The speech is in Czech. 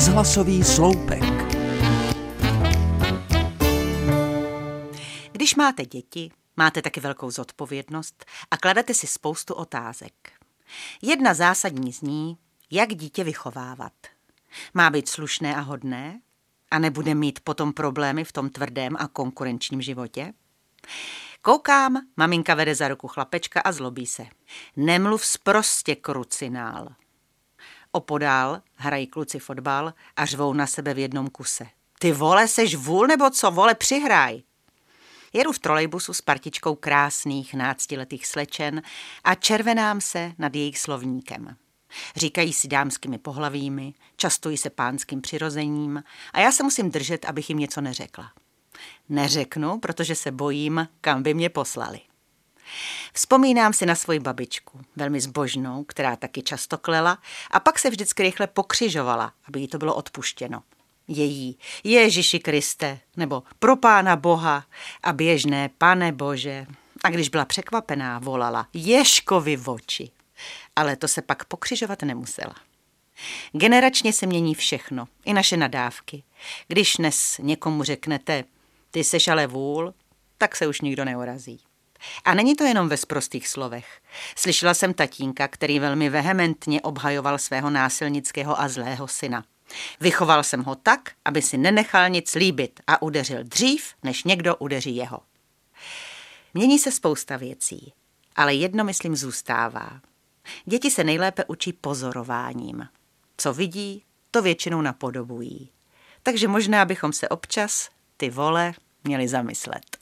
Rozhlasový sloupek. Když máte děti, máte taky velkou zodpovědnost a kladete si spoustu otázek. Jedna zásadní zní, jak dítě vychovávat. Má být slušné a hodné a nebude mít potom problémy v tom tvrdém a konkurenčním životě? Koukám, maminka vede za ruku chlapečka a zlobí se. Nemluv sprostě, krucinál. Opodál hrají kluci fotbal a řvou na sebe v jednom kuse. Ty vole, seš vůl nebo co, vole, přihraj. Jedu v trolejbusu s partičkou krásných náctiletých slečen a červenám se nad jejich slovníkem. Říkají si dámskými pohlavími, častují se pánským přirozením a já se musím držet, abych jim něco neřekla. Neřeknu, protože se bojím, kam by mě poslali. Vzpomínám si na svoji babičku, velmi zbožnou, která taky často klela a pak se vždycky rychle pokřižovala, aby jí to bylo odpuštěno. Její Ježíši Kriste nebo pro pána Boha a běžné pane Bože. A když byla překvapená, volala Ježkovi v oči. Ale to se pak pokřižovat nemusela. Generačně se mění všechno, i naše nadávky. Když dnes někomu řeknete, ty seš ale vůl, tak se už nikdo neurazí. A není to jenom ve sprostých slovech. Slyšela jsem tatínka, který velmi vehementně obhajoval svého násilnického a zlého syna. Vychoval jsem ho tak, aby si nenechal nic líbit a udeřil dřív, než někdo udeří jeho. Mění se spousta věcí, ale jedno, myslím, zůstává. Děti se nejlépe učí pozorováním. Co vidí, to většinou napodobují. Takže možná bychom se občas, ty vole, měli zamyslet.